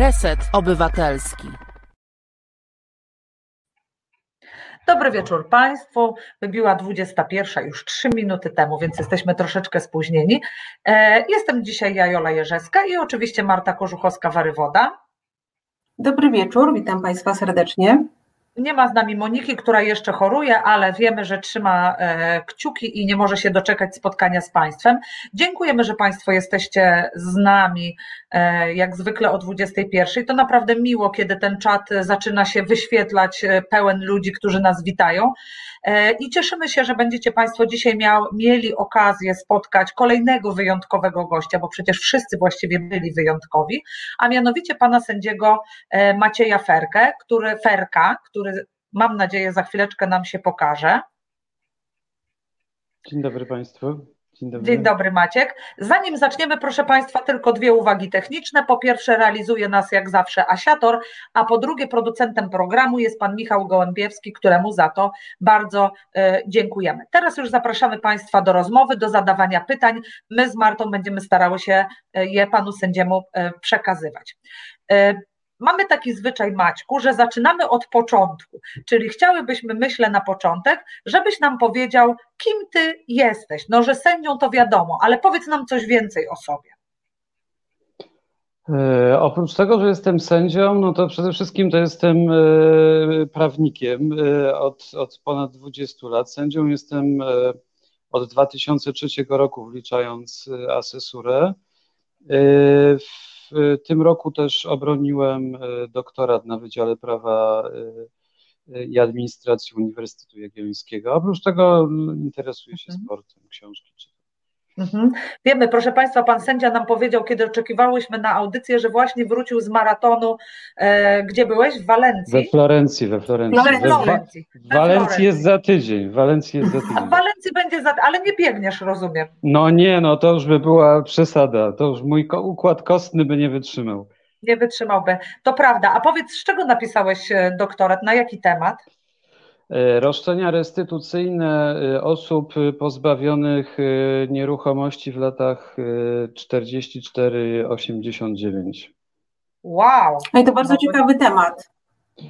Reset Obywatelski. Dobry wieczór Państwu. Wybiła 21 już 3 minuty temu, więc jesteśmy troszeczkę spóźnieni. E, jestem dzisiaj Jajola Jerzewska i oczywiście Marta Korzuchowska-Warywoda. Dobry wieczór, witam Państwa serdecznie. Nie ma z nami Moniki, która jeszcze choruje, ale wiemy, że trzyma e, kciuki i nie może się doczekać spotkania z Państwem. Dziękujemy, że Państwo jesteście z nami e, jak zwykle o 21. To naprawdę miło, kiedy ten czat zaczyna się wyświetlać e, pełen ludzi, którzy nas witają. I cieszymy się, że będziecie Państwo dzisiaj miał, mieli okazję spotkać kolejnego wyjątkowego gościa, bo przecież wszyscy właściwie byli wyjątkowi, a mianowicie pana sędziego Macieja Ferkę, który, Ferka, który który mam nadzieję za chwileczkę nam się pokaże. Dzień dobry Państwu. Dzień dobry. Dzień dobry Maciek. Zanim zaczniemy, proszę Państwa, tylko dwie uwagi techniczne. Po pierwsze, realizuje nas jak zawsze Asiator, a po drugie, producentem programu jest pan Michał Gołębiewski, któremu za to bardzo y, dziękujemy. Teraz już zapraszamy Państwa do rozmowy, do zadawania pytań. My z Martą będziemy starały się e, je panu sędziemu y, przekazywać. Mamy taki zwyczaj, Maćku, że zaczynamy od początku, czyli chciałybyśmy, myślę, na początek, żebyś nam powiedział, kim ty jesteś. No, że sędzią to wiadomo, ale powiedz nam coś więcej o sobie. E, oprócz tego, że jestem sędzią, no to przede wszystkim to jestem e, prawnikiem e, od, od ponad 20 lat. Sędzią jestem od 2003 roku, wliczając asesurę. W tym roku też obroniłem e, doktorat na Wydziale Prawa e, e, i Administracji Uniwersytetu Jagiellońskiego. Oprócz tego interesuję się mhm. sportem, książki czytam. Mhm. Wiemy, proszę Państwa, pan sędzia nam powiedział, kiedy oczekiwałyśmy na audycję, że właśnie wrócił z maratonu. E, gdzie byłeś? W Walencji? We Florencji, we Florencji. We Florencji. W Walencji jest za tydzień. Walencji jest za tydzień. W Walencji będzie za ale nie biegniesz, rozumiem. No nie, no to już by była przesada. To już mój układ kostny by nie wytrzymał. Nie wytrzymałby. To prawda. A powiedz, z czego napisałeś e, doktorat? Na jaki temat? E, roszczenia restytucyjne e, osób pozbawionych e, nieruchomości w latach 44-89. Wow! No i to bardzo ciekawy temat.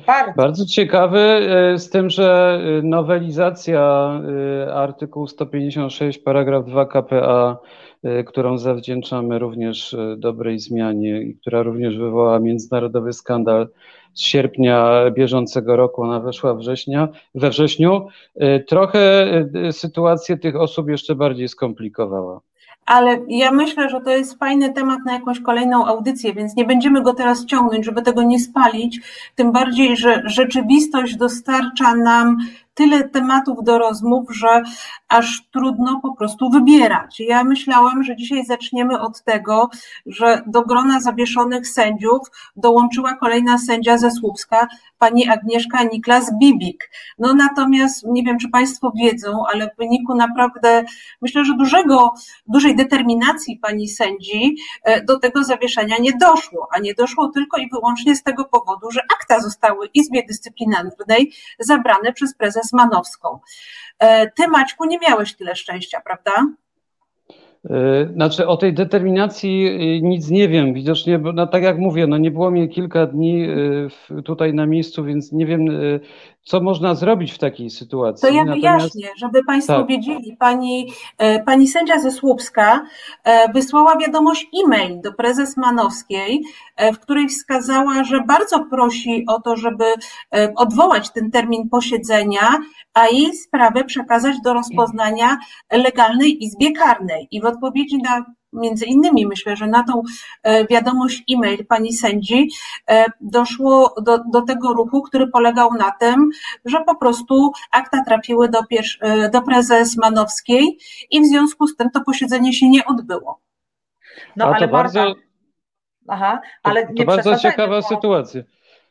Bardzo. Bardzo ciekawy, z tym, że nowelizacja artykułu 156 paragraf 2 KPA, którą zawdzięczamy również dobrej zmianie i która również wywołała międzynarodowy skandal z sierpnia bieżącego roku, ona weszła września, we wrześniu, trochę sytuację tych osób jeszcze bardziej skomplikowała. Ale ja myślę, że to jest fajny temat na jakąś kolejną audycję, więc nie będziemy go teraz ciągnąć, żeby tego nie spalić. Tym bardziej, że rzeczywistość dostarcza nam tyle tematów do rozmów, że aż trudno po prostu wybierać. Ja myślałam, że dzisiaj zaczniemy od tego, że do grona zawieszonych sędziów dołączyła kolejna sędzia ze Słupska, pani Agnieszka Niklas Bibik. No natomiast nie wiem, czy Państwo wiedzą, ale w wyniku naprawdę, myślę, że dużego, dużej determinacji pani sędzi e, do tego zawieszenia nie doszło, a nie doszło tylko i wyłącznie z tego powodu, że akta zostały Izbie Dyscyplinarnej zabrane przez prezes Manowską. E, ty, Maćku, nie miałeś tyle szczęścia, prawda? E, znaczy o tej determinacji e, nic nie wiem. Widocznie, no, tak jak mówię, no nie było mnie kilka dni tutaj na miejscu, więc nie wiem, co można zrobić w takiej sytuacji. To ja wyjaśnię, żeby Państwo tak. wiedzieli. Pani, pani sędzia ze Słupska wysłała wiadomość e-mail do prezes Manowskiej, w której wskazała, że bardzo prosi o to, żeby odwołać ten termin posiedzenia a jej sprawę przekazać do rozpoznania legalnej Izbie Karnej. I w odpowiedzi na między innymi myślę, że na tą e, wiadomość e-mail pani sędzi e, doszło do, do tego ruchu, który polegał na tym, że po prostu akta trafiły do, e, do prezes Manowskiej i w związku z tym to posiedzenie się nie odbyło. No ale to bardzo, Aha, ale to, to bardzo ciekawa bo... sytuacja.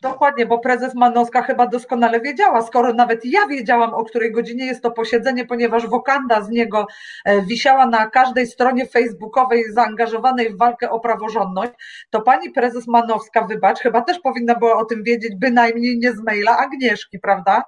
Dokładnie, bo prezes Manowska chyba doskonale wiedziała, skoro nawet ja wiedziałam, o której godzinie jest to posiedzenie, ponieważ wokanda z niego e, wisiała na każdej stronie facebookowej zaangażowanej w walkę o praworządność, to pani prezes Manowska, wybacz, chyba też powinna była o tym wiedzieć, bynajmniej nie z maila Agnieszki, prawda?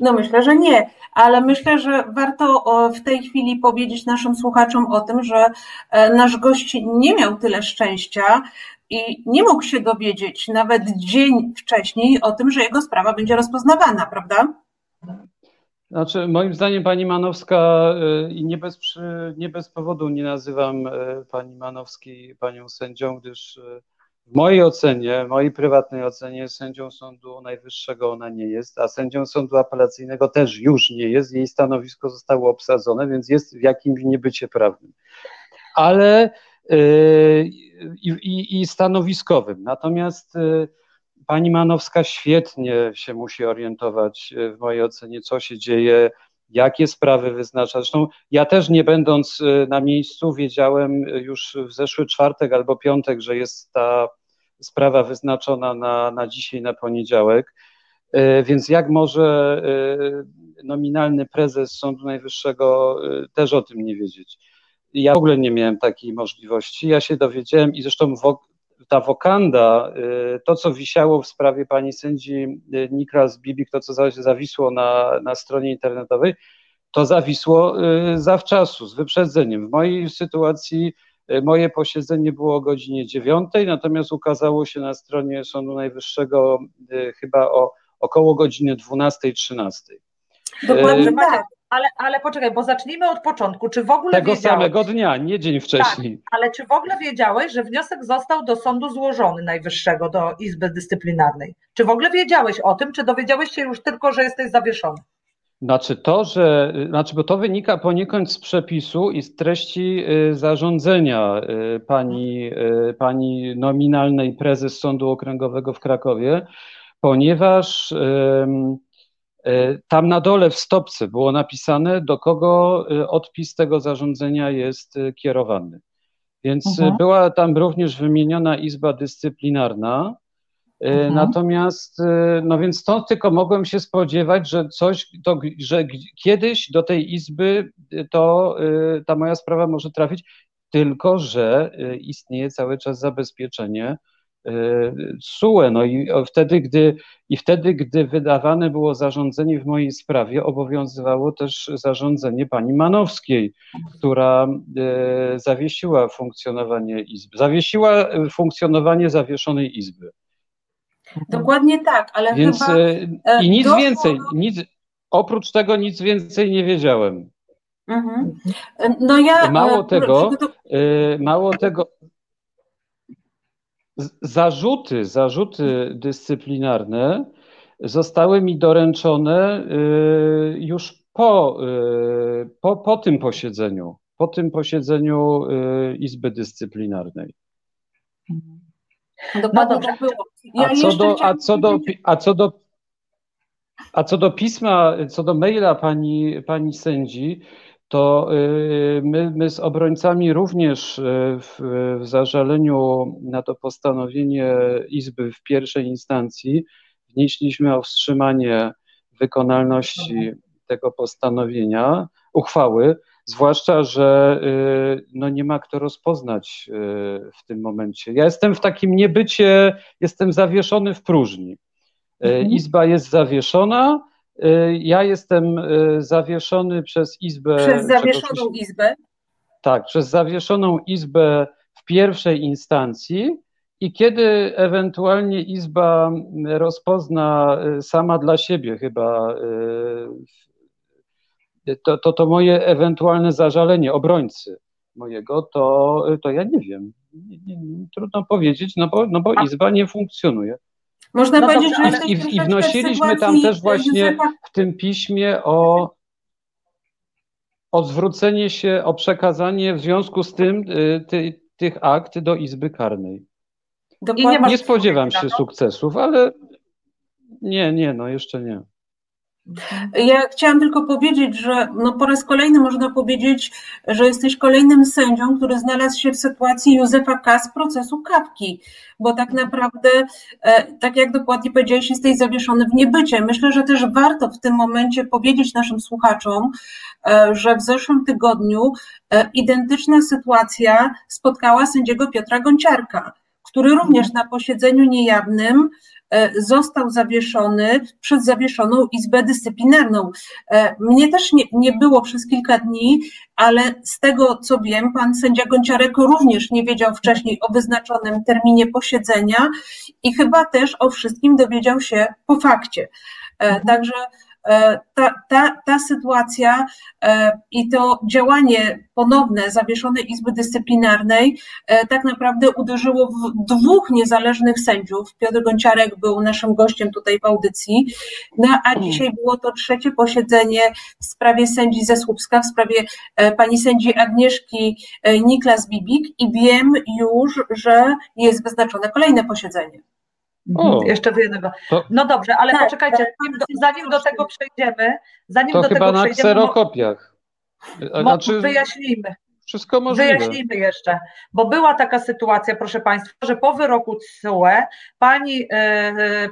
No myślę, że nie, ale myślę, że warto w tej chwili powiedzieć naszym słuchaczom o tym, że e, nasz gość nie miał tyle szczęścia, i nie mógł się dowiedzieć nawet dzień wcześniej o tym, że jego sprawa będzie rozpoznawana, prawda? Znaczy, moim zdaniem pani Manowska y, i nie bez, nie bez powodu nie nazywam y, pani Manowskiej panią sędzią, gdyż y, w mojej ocenie, mojej prywatnej ocenie sędzią Sądu Najwyższego ona nie jest, a sędzią Sądu Apelacyjnego też już nie jest. Jej stanowisko zostało obsadzone, więc jest w jakimś niebycie prawnym. Ale i, i, i stanowiskowym. Natomiast pani Manowska świetnie się musi orientować e, w mojej ocenie, co się dzieje, jakie sprawy wyznacza. Zresztą ja też nie będąc na miejscu wiedziałem już w zeszły czwartek albo piątek, że jest ta sprawa wyznaczona na, na dzisiaj, na poniedziałek. Więc jak może nominalny prezes Sądu Najwyższego też o tym nie wiedzieć? Ja w ogóle nie miałem takiej możliwości. Ja się dowiedziałem i zresztą ta wokanda, y, to co wisiało w sprawie pani sędzi y, Nikras Bibik, to co zawisło na, na stronie internetowej, to zawisło y, zawczasu, z wyprzedzeniem. W mojej sytuacji moje posiedzenie było o godzinie 9, natomiast ukazało się na stronie Sądu Najwyższego chyba o około godziny 12-13. Dokładnie tak. Ale, ale poczekaj, bo zacznijmy od początku. Czy w ogóle Tego wiedziałeś, samego dnia, nie dzień wcześniej. Tak, ale czy w ogóle wiedziałeś, że wniosek został do sądu złożony najwyższego, do Izby Dyscyplinarnej? Czy w ogóle wiedziałeś o tym, czy dowiedziałeś się już tylko, że jesteś zawieszony? Znaczy to, że, znaczy, bo to wynika poniekąd z przepisu i z treści y, zarządzenia y, pani, y, pani nominalnej prezes Sądu Okręgowego w Krakowie, ponieważ E, tam na dole w stopce było napisane, do kogo e, odpis tego zarządzenia jest e, kierowany. Więc mhm. była tam również wymieniona Izba Dyscyplinarna. Mhm. Natomiast, no więc stąd tylko mogłem się spodziewać, że coś, to, że kiedyś do tej izby to ta moja sprawa może trafić, tylko że istnieje cały czas zabezpieczenie SUE. No i wtedy, gdy, i wtedy, gdy wydawane było zarządzenie w mojej sprawie, obowiązywało też zarządzenie pani Manowskiej, która e, zawiesiła funkcjonowanie Izby, zawiesiła funkcjonowanie zawieszonej Izby. Dokładnie tak, ale Więc, chyba... E, I nic doszło... więcej, nic, oprócz tego nic więcej nie wiedziałem. Mhm. No ja... Mało tego, e, mało tego, zarzuty, zarzuty dyscyplinarne zostały mi doręczone y, już po, y, po, po tym posiedzeniu, po tym posiedzeniu y, Izby Dyscyplinarnej. No dobrze. a, co do, a, co do, a, co do, a co do pisma, co do maila pani, pani sędzi, to y, my, my z obrońcami również y, w, w zażaleniu na to postanowienie Izby w pierwszej instancji wnieśliśmy o wstrzymanie wykonalności tego postanowienia, uchwały, zwłaszcza, że y, no nie ma kto rozpoznać w tym momencie. Ja jestem w takim niebycie, jestem zawieszony w próżni. Mhm. Izba jest zawieszona, ja jestem y, zawieszony przez Izbę. Przez zawieszoną Izbę? Tak, przez zawieszoną Izbę w pierwszej instancji. I kiedy ewentualnie Izba rozpozna y, sama dla siebie chyba to, to, to moje ewentualne zażalenie obrońcy mojego, to, to ja nie wiem. Trudno powiedzieć, no bo, no bo Izba nie funkcjonuje. Można no powiedzieć, że i, i wnosiliśmy tam też właśnie w tym piśmie o, o zwrócenie się, o przekazanie w związku z tym y, ty, tych akt do Izby Karnej. Nie, nie spodziewam się sukcesów, ale nie, nie, no jeszcze nie. Ja chciałam tylko powiedzieć, że no po raz kolejny można powiedzieć, że jesteś kolejnym sędzią, który znalazł się w sytuacji Józefa K. z procesu Kapki, bo tak naprawdę, e, tak jak dokładnie powiedziałeś, jesteś zawieszony w niebycie. Myślę, że też warto w tym momencie powiedzieć naszym słuchaczom, e, że w zeszłym tygodniu e, identyczna sytuacja spotkała sędziego Piotra Gonciarka który również na posiedzeniu niejawnym E, został zawieszony przez zawieszoną Izbę Dyscyplinarną. E, mnie też nie, nie było przez kilka dni, ale z tego co wiem, pan sędzia Gonciarek również nie wiedział wcześniej o wyznaczonym terminie posiedzenia i chyba też o wszystkim dowiedział się po fakcie. E. Także ta, ta, ta sytuacja e, i to działanie ponowne zawieszonej Izby Dyscyplinarnej e, tak naprawdę uderzyło w dwóch niezależnych sędziów. Piotr Gonciarek był naszym gościem tutaj w audycji, no, a mm. dzisiaj było to trzecie posiedzenie w sprawie sędzi ze Słupska, w sprawie pani sędzi Agnieszki Niklas Bibik i wiem już, że jest wyznaczone kolejne posiedzenie. O, mhm. Jeszcze do jednego. To, no dobrze, ale tak, poczekajcie, zanim do, zanim do tego przejdziemy, zanim to do chyba tego na kserokopiach. Znaczy, wyjaśnijmy. Wszystko możliwe. Wyjaśnijmy jeszcze, bo była taka sytuacja, proszę Państwa, że po wyroku TSUE pani e,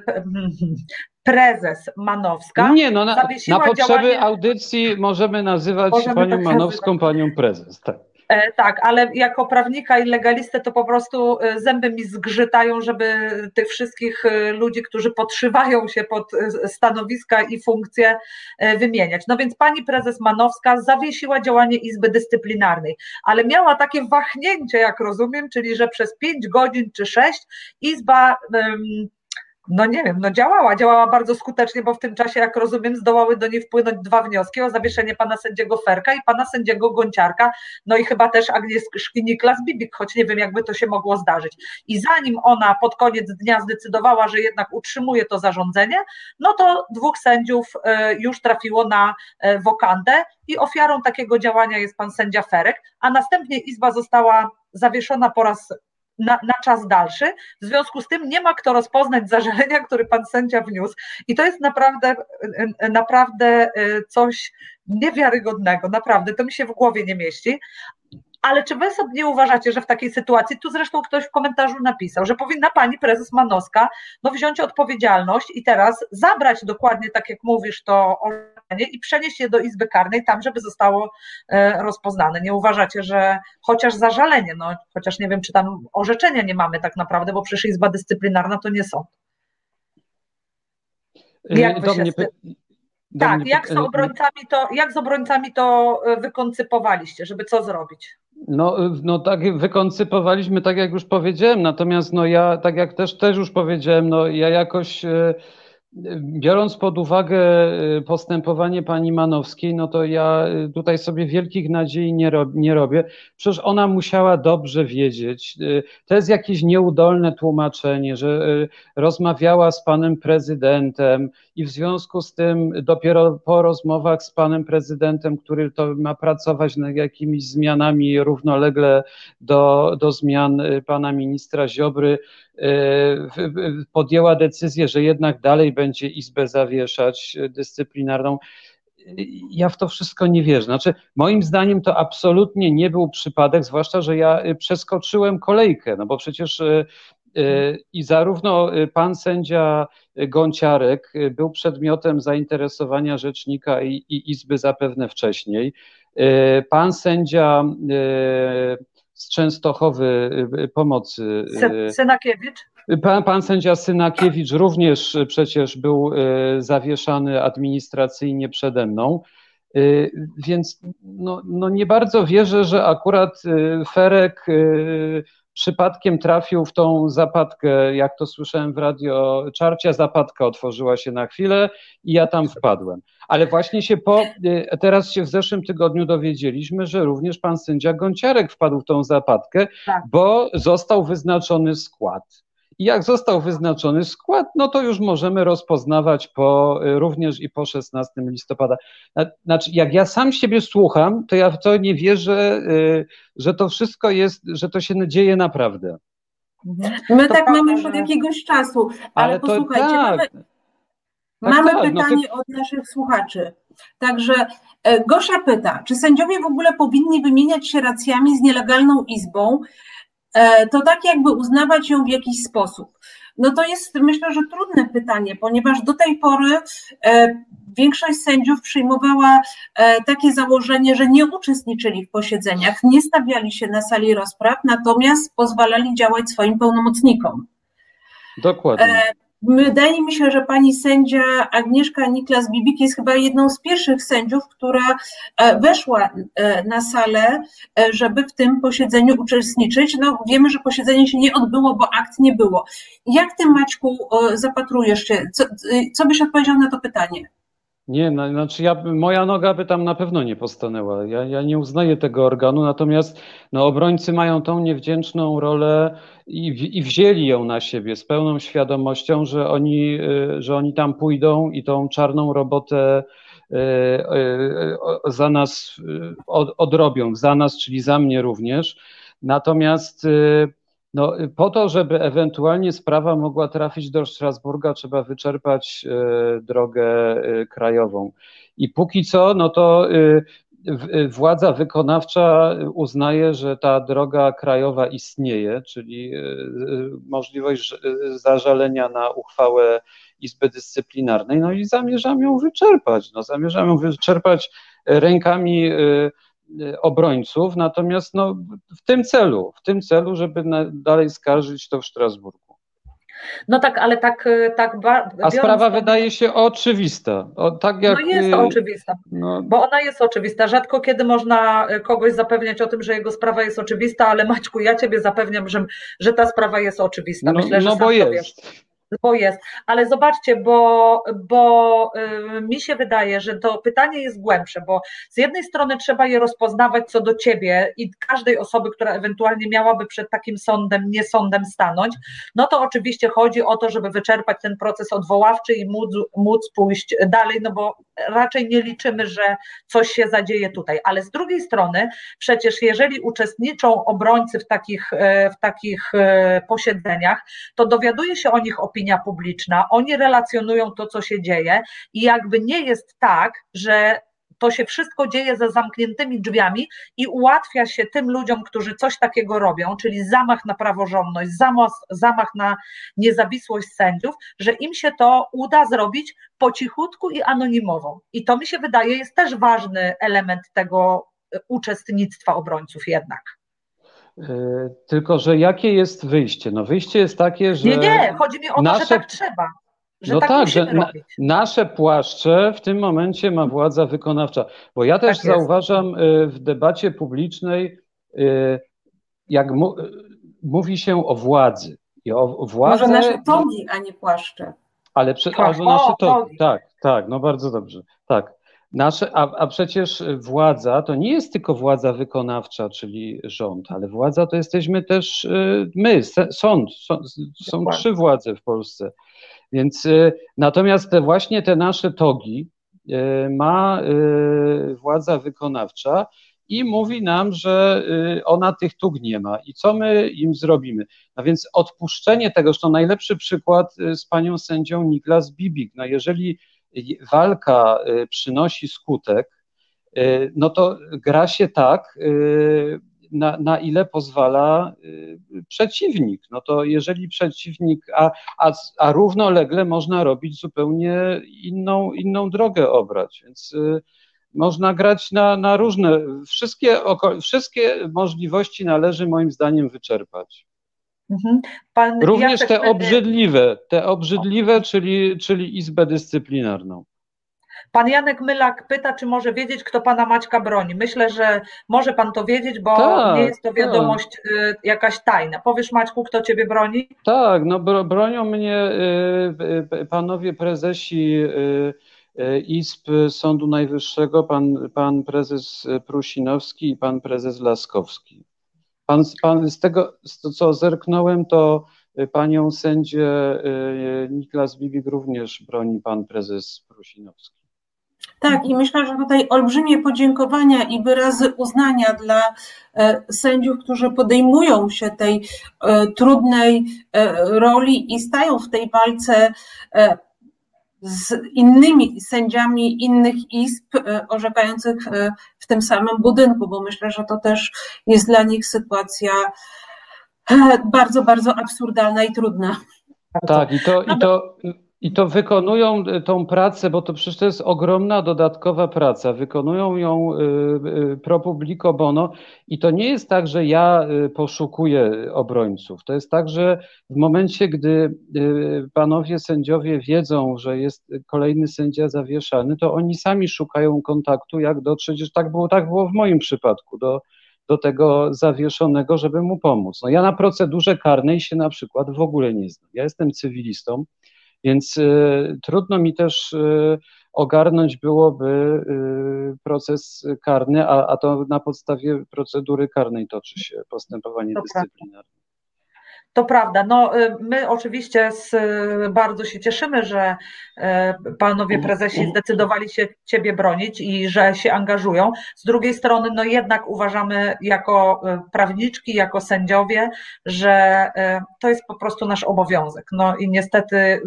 prezes Manowska. Nie, no na, na potrzeby działanie... audycji możemy nazywać możemy panią tak Manowską nazywać. panią prezes. Tak. E, tak, ale jako prawnika i legalistę to po prostu e, zęby mi zgrzytają, żeby tych wszystkich e, ludzi, którzy podszywają się pod stanowiska i funkcje wymieniać. No więc pani prezes Manowska zawiesiła działanie Izby Dyscyplinarnej, ale miała takie wahnięcie, jak rozumiem, czyli że przez pięć godzin czy sześć Izba no nie wiem, no działała, działała bardzo skutecznie, bo w tym czasie, jak rozumiem, zdołały do niej wpłynąć dwa wnioski o zawieszenie pana sędziego Ferka i pana sędziego Gonciarka, no i chyba też Agnieszki Niklas Bibik, choć nie wiem, jakby to się mogło zdarzyć. I zanim ona pod koniec dnia zdecydowała, że jednak utrzymuje to zarządzenie, no to dwóch sędziów e, już trafiło na e, wokandę i ofiarą takiego działania jest pan sędzia Ferek, a następnie Izba została zawieszona po raz na, na, czas dalszy. W związku z tym nie ma kto rozpoznać zażalenia, który pan sędzia wniósł. I to jest naprawdę, naprawdę e, coś niewiarygodnego, naprawdę, to mi się w głowie nie mieści. Ale czy wy sobie nie uważacie, że w takiej sytuacji, tu zresztą ktoś w komentarzu napisał, że powinna pani prezes Manowska no, wziąć odpowiedzialność i teraz zabrać dokładnie, tak jak mówisz, to orzeczenie i przenieść je do Izby Karnej tam, żeby zostało e, rozpoznane. Nie uważacie, że chociaż zażalenie, no chociaż nie wiem, czy tam orzeczenia nie mamy tak naprawdę, bo przecież Izba Dyscyplinarna to nie sąd. Jak wy się tak, jak z obrońcami to, jak z obrońcami to e, wykoncypowaliście, żeby co zrobić? No, no tak wykoncypowaliśmy, tak jak już powiedziałem, natomiast no ja, tak jak też, też już powiedziałem, no ja jakoś e, biorąc pod uwagę e, postępowanie pani Manowskiej, no to ja e, tutaj sobie wielkich nadziei nie, rob, nie robię. Przecież ona musiała dobrze wiedzieć. To jest jakieś nieudolne tłumaczenie, że rozmawiała z panem prezydentem i w związku z tym dopiero po rozmowach z panem prezydentem, który to ma pracować nad jakimiś zmianami równolegle do, do zmian y, pana ministra Ziobry, y, podjęła decyzję, że jednak dalej będzie Izbę zawieszać dyscyplinarną ja w to wszystko nie wierzę. Znaczy, moim zdaniem to absolutnie nie był przypadek, zwłaszcza, że ja y, przeskoczyłem kolejkę, no bo przecież i zarówno pan sędzia Gąciarek był przedmiotem zainteresowania rzecznika i, i Izby zapewne wcześniej. Pan sędzia z Częstochowy Pomocy. Synakiewicz? Pan, pan sędzia Synakiewicz również przecież był zawieszany administracyjnie przede mną. Więc no, no nie bardzo wierzę, że akurat Ferek przypadkiem trafił w tą zapadkę, jak to słyszałem w radio, czarcia zapadka otworzyła się na chwilę i ja tam wpadłem. Ale właśnie się po, y, teraz się w zeszłym tygodniu dowiedzieliśmy, że również pan sędzia Gąciarek wpadł w tą zapadkę, tak. bo został wyznaczony skład. I jak został wyznaczony skład, no to już możemy rozpoznawać po, y, również i po 16 listopada. Znaczy, jak ja sam siebie słucham, to ja w to nie wierzę, y, że to wszystko jest, że to się dzieje naprawdę. Mhm. My to tak mamy już od jakiegoś czasu, ale, ale posłuchajcie, tak. mamy, tak, mamy tak, pytanie no to... od naszych słuchaczy. Także e, Gosia pyta, czy sędziowie w ogóle powinni wymieniać się racjami z nielegalną izbą? To tak jakby uznawać ją w jakiś sposób. No to jest myślę, że trudne pytanie, ponieważ do tej pory większość sędziów przyjmowała takie założenie, że nie uczestniczyli w posiedzeniach, nie stawiali się na sali rozpraw, natomiast pozwalali działać swoim pełnomocnikom. Dokładnie. Wydaje mi się, że pani sędzia Agnieszka Niklas-Bibik jest chyba jedną z pierwszych sędziów, która e, weszła e, na salę, e, żeby w tym posiedzeniu uczestniczyć. No, wiemy, że posiedzenie się nie odbyło, bo akt nie było. Jak ty, Maćku, zapatrujesz się? Co, co byś odpowiedział na to pytanie? Nie, no, znaczy ja, moja noga by tam na pewno nie postanęła. Ja, ja nie uznaję tego organu, natomiast no, obrońcy mają tą niewdzięczną rolę i, i wzięli ją na siebie z pełną świadomością, że oni, y, że oni tam pójdą i tą czarną robotę y, y, za nas odrobią, za nas, czyli za mnie również. Natomiast no, po to, żeby ewentualnie sprawa mogła trafić do Strasburga, trzeba wyczerpać drogę krajową. I póki co, no to władza wykonawcza uznaje, że ta droga krajowa istnieje, czyli e, możliwość zażalenia na uchwałę Izby Dyscyplinarnej, no i zamierzam ją wyczerpać. No, zamierzam ją wyczerpać rękami e, obrońców, natomiast no, w tym celu, w tym celu, żeby dalej skarżyć to w Strasburgu. No tak, ale tak. Y, tak A sprawa wydaje się oczywista. O, tak jak, no jest y, oczywista, no. bo ona jest oczywista. Rzadko kiedy można y, kogoś zapewniać o tym, że jego sprawa jest oczywista, ale Maćku, ja ciebie zapewniam, że, że ta sprawa jest oczywista. No, Myślę, że no bo jest bo jest. Ale zobaczcie, bo, bo y, mi się wydaje, że to pytanie jest głębsze, bo z jednej strony trzeba je rozpoznawać co do ciebie i każdej osoby, która ewentualnie miałaby przed takim sądem, nie sądem stanąć, no to oczywiście chodzi o to, żeby wyczerpać ten proces odwoławczy i móc, móc pójść dalej, no bo raczej nie liczymy, że coś się zadzieje tutaj. Ale z drugiej strony, przecież jeżeli uczestniczą obrońcy w takich, e, w takich e, posiedzeniach, to dowiaduje się o nich opinia publiczna, oni relacjonują to, co się dzieje i jakby nie jest tak, że to się wszystko dzieje za zamkniętymi drzwiami i ułatwia się tym ludziom, którzy coś takiego robią, czyli zamach na praworządność, zamach, na niezawisłość sędziów, że im się to uda zrobić po cichutku i anonimowo. I to mi się wydaje jest też ważny element tego e, uczestnictwa obrońców jednak. E, tylko, że jakie jest wyjście? No wyjście jest takie, że. Nie, nie, chodzi mi o nasze... to, że tak trzeba. Że no tak, tak że na, nasze płaszcze w tym momencie ma władza wykonawcza. Bo ja też tak zauważam y, w debacie publicznej, y, jak mu, mówi się o władzy. I o władze, Może nasze togi, a nie płaszcze. Ale prze, tak. albo nasze togi. Tak, tak, no bardzo dobrze. Tak. Nasze, a, a przecież władza to nie jest tylko władza wykonawcza, czyli rząd, ale władza to jesteśmy też y, my, sąd. sąd są trzy władze w Polsce. Więc y, natomiast te, właśnie te nasze togi y, ma władza wykonawcza i mówi nam, że ona tych tug nie ma i co my im zrobimy. No więc odpuszczenie tego, to najlepszy przykład z panią sędzią Niklas Bibik. No jeżeli walka przynosi skutek, no to gra się tak, na, na ile pozwala y, przeciwnik. No to jeżeli przeciwnik, a, a, a równolegle można robić zupełnie inną, inną drogę obrać, więc y, można grać na, na różne, wszystkie, wszystkie możliwości należy moim zdaniem wyczerpać. Mhm. Pan Również te obrzydliwe, te obrzydliwe, czyli, czyli Izbę Dyscyplinarną. Pan Janek Mylak pyta, czy może wiedzieć, kto pana Maćka broni. Myślę, że może pan to wiedzieć, bo tak, nie jest to tak. wiadomość tak. jakaś tajna. Powiesz Maćku, kto ciebie broni? Tak, no bronią mnie y, y, panowie prezesi Izb Sądu Najwyższego, pan, pan prezes Prusinowski i pan prezes Laskowski. Pan, pan z tego, co zerknąłem, to panią sędzię Niklas Bibik również broni pan prezes Prusinowski. Tak, i myślę, że tutaj olbrzymie podziękowania i wyrazy uznania dla e, sędziów, którzy podejmują się tej e, trudnej e, roli i stają w tej walce z innymi sędziami innych izb orzekających w tym samym budynku, bo myślę, że to też jest dla nich sytuacja bardzo, bardzo absurdalna i trudna. Tak, i to, i to i to wykonują e, tą pracę, bo to przecież to jest ogromna dodatkowa praca. Wykonują ją e, e, pro publico bono i to nie jest tak, że ja poszukuję obrońców. To jest tak, że w momencie, gdy panowie sędziowie wiedzą, że jest kolejny sędzia zawieszany, to oni sami szukają kontaktu, jak dotrzeć, tak było, tak było w moim przypadku, do, do tego zawieszonego, żeby mu pomóc. No ja na procedurze karnej się na przykład w ogóle nie znam. Ja jestem cywilistą, więc y, trudno mi też y, ogarnąć byłoby y, proces karny, a, a to na podstawie procedury karnej toczy się postępowanie dyscyplinarne. To prawda. No, y, my oczywiście z, bardzo się cieszymy, że y, panowie prezesi zdecydowali się Ciebie bronić i że się angażują. Z drugiej strony, no jednak uważamy jako y, prawniczki, jako sędziowie, że to jest po prostu nasz obowiązek. No i niestety,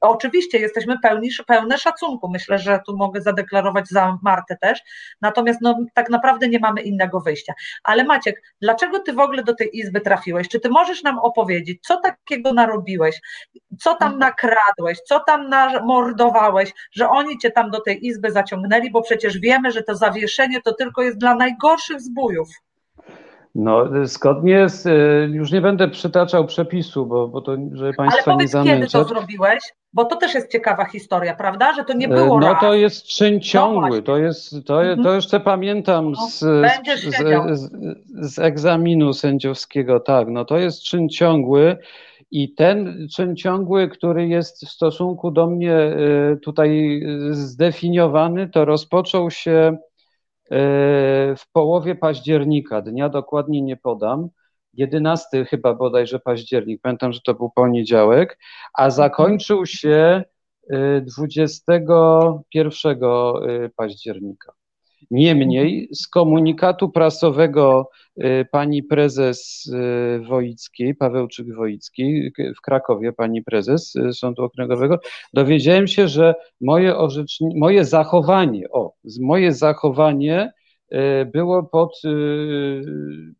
oczywiście jesteśmy pełni, pełne szacunku. Myślę, że tu mogę zadeklarować za Martę też. Natomiast no, tak naprawdę nie mamy innego wyjścia. Ale Maciek, dlaczego Ty w ogóle do tej izby trafiłeś? Czy Ty możesz nam opowiedzieć, powiedzieć, co takiego narobiłeś, co tam mhm. nakradłeś, co tam mordowałeś, że oni cię tam do tej izby zaciągnęli, bo przecież wiemy, że to zawieszenie to tylko jest dla najgorszych zbójów. No, zgodnie z, y, już nie będę przytaczał przepisu, bo, bo to, żeby Państwa Ale powiedz, nie zamęczać. kiedy to zrobiłeś? Bo to też jest ciekawa historia, prawda? Że to nie było No raz. to jest czyn no ciągły, no to jest, to, mhm. to jeszcze pamiętam no, z, z, z, z egzaminu sędziowskiego, tak, no to jest czyn ciągły i ten czyn ciągły, który jest w stosunku do mnie y, tutaj zdefiniowany, to rozpoczął się w połowie października, dnia dokładnie nie podam, 11 chyba bodajże październik, pamiętam, że to był poniedziałek, a zakończył się 21 e, października. Niemniej z komunikatu prasowego y, pani prezes y, Wojickiej, Pawełczyk-Wojickiej w Krakowie, pani prezes y, Sądu Okręgowego, dowiedziałem się, że moje, orzeczni- moje zachowanie, o, moje zachowanie było pod,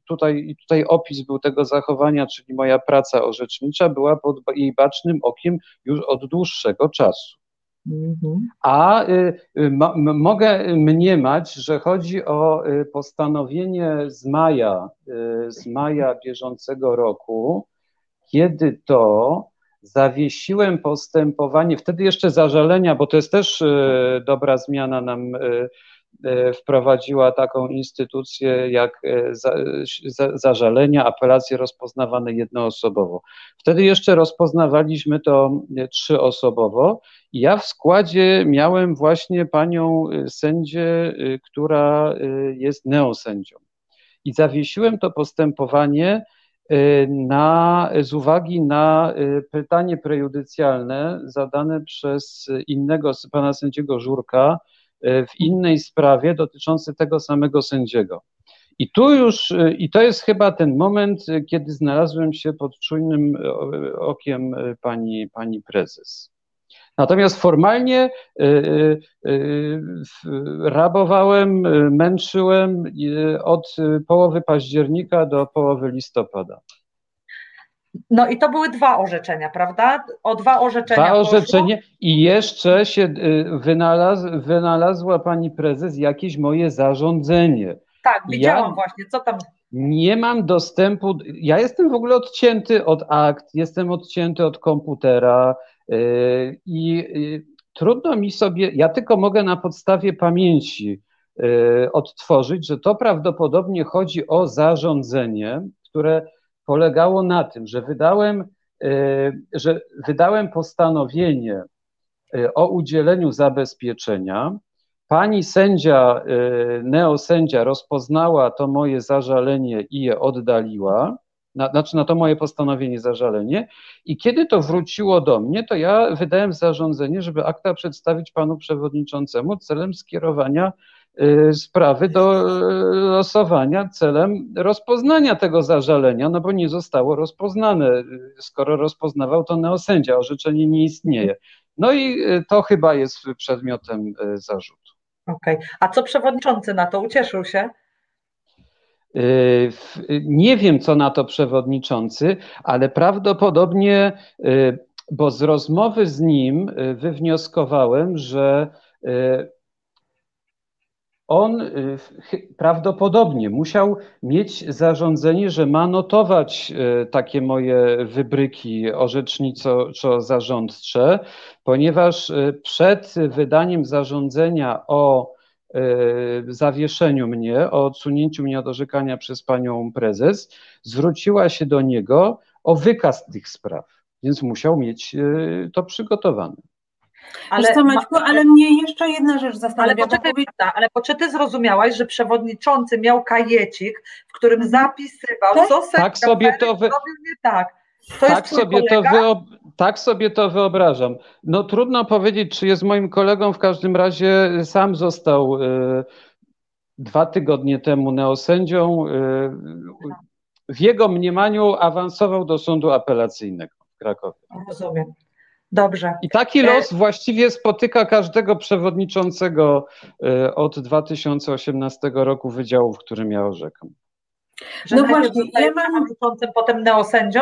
tutaj, tutaj opis był tego zachowania, czyli moja praca orzecznicza była pod jej bacznym okiem już od dłuższego czasu. Mhm. A y, y, mogę mniemać, że chodzi o y, postanowienie z maja, z maja bieżącego roku, kiedy to zawiesiłem postępowanie, wtedy jeszcze zażalenia, bo to jest też dobra zmiana nam wprowadziła taką instytucję jak zażalenia, apelacje rozpoznawane jednoosobowo. Wtedy jeszcze rozpoznawaliśmy to trzyosobowo ja w składzie miałem właśnie panią sędzię, która jest neosędzią. I zawiesiłem to postępowanie na, z uwagi na pytanie prejudycjalne zadane przez innego pana sędziego Żurka w innej sprawie dotyczącej tego samego sędziego. I tu już, i to jest chyba ten moment, kiedy znalazłem się pod czujnym okiem pani, pani prezes. Natomiast formalnie y, y, y, rabowałem, męczyłem od połowy października do połowy listopada. No i to były dwa orzeczenia, prawda? O dwa orzeczenia. Dwa orzeczenia i jeszcze się wynalaz, wynalazła pani prezes jakieś moje zarządzenie. Tak, widziałam ja właśnie, co tam. Nie mam dostępu, ja jestem w ogóle odcięty od akt, jestem odcięty od komputera, Yy, I yy, trudno mi sobie, ja tylko mogę na podstawie pamięci yy, odtworzyć, że to prawdopodobnie chodzi o zarządzenie, które polegało na tym, że wydałem, że wydałem postanowienie o udzieleniu zabezpieczenia. Pani sędzia, neosędzia rozpoznała to moje zażalenie i je oddaliła na, znaczy na to moje postanowienie zażalenie. I kiedy to wróciło do mnie, to ja wydałem zarządzenie, żeby akta przedstawić panu przewodniczącemu celem skierowania sprawy do y, losowania celem rozpoznania tego zażalenia, no bo nie zostało rozpoznane. Skoro rozpoznawał, to neosędzia, orzeczenie nie istnieje. No i y, to chyba jest przedmiotem zarzutu. Okej, okay. a co przewodniczący na to ucieszył się? Nie wiem, co na to przewodniczący, ale prawdopodobnie, bo z rozmowy z nim wywnioskowałem, że on y, prawdopodobnie musiał mieć zarządzenie, że ma notować y, takie moje wybryki orzeczniczo-zarządcze, ponieważ y, przed wydaniem zarządzenia o zawieszeniu mnie, o odsunięciu mnie od orzekania przez panią prezes, zwróciła się do niego o wykaz tych spraw, więc musiał mieć to przygotowane. Ale, co, Maćku, ale mnie jeszcze jedna rzecz zastanawia. Ale poczekaj, bo... ale czy ty zrozumiałaś, że przewodniczący miał kajecik, w którym zapisywał, tak? co tak sobie to wy... nie tak. To tak, sobie to wyob... tak sobie to wyobrażam. No trudno powiedzieć, czy jest moim kolegą, w każdym razie sam został y, dwa tygodnie temu neosędzią. Y, w jego mniemaniu awansował do sądu apelacyjnego w Krakowie. Rozumiem. Dobrze. I taki e, los właściwie spotyka każdego przewodniczącego e, od 2018 roku wydziału, w którym ja orzekam. Że no właśnie, ja mam... potem neosędzią?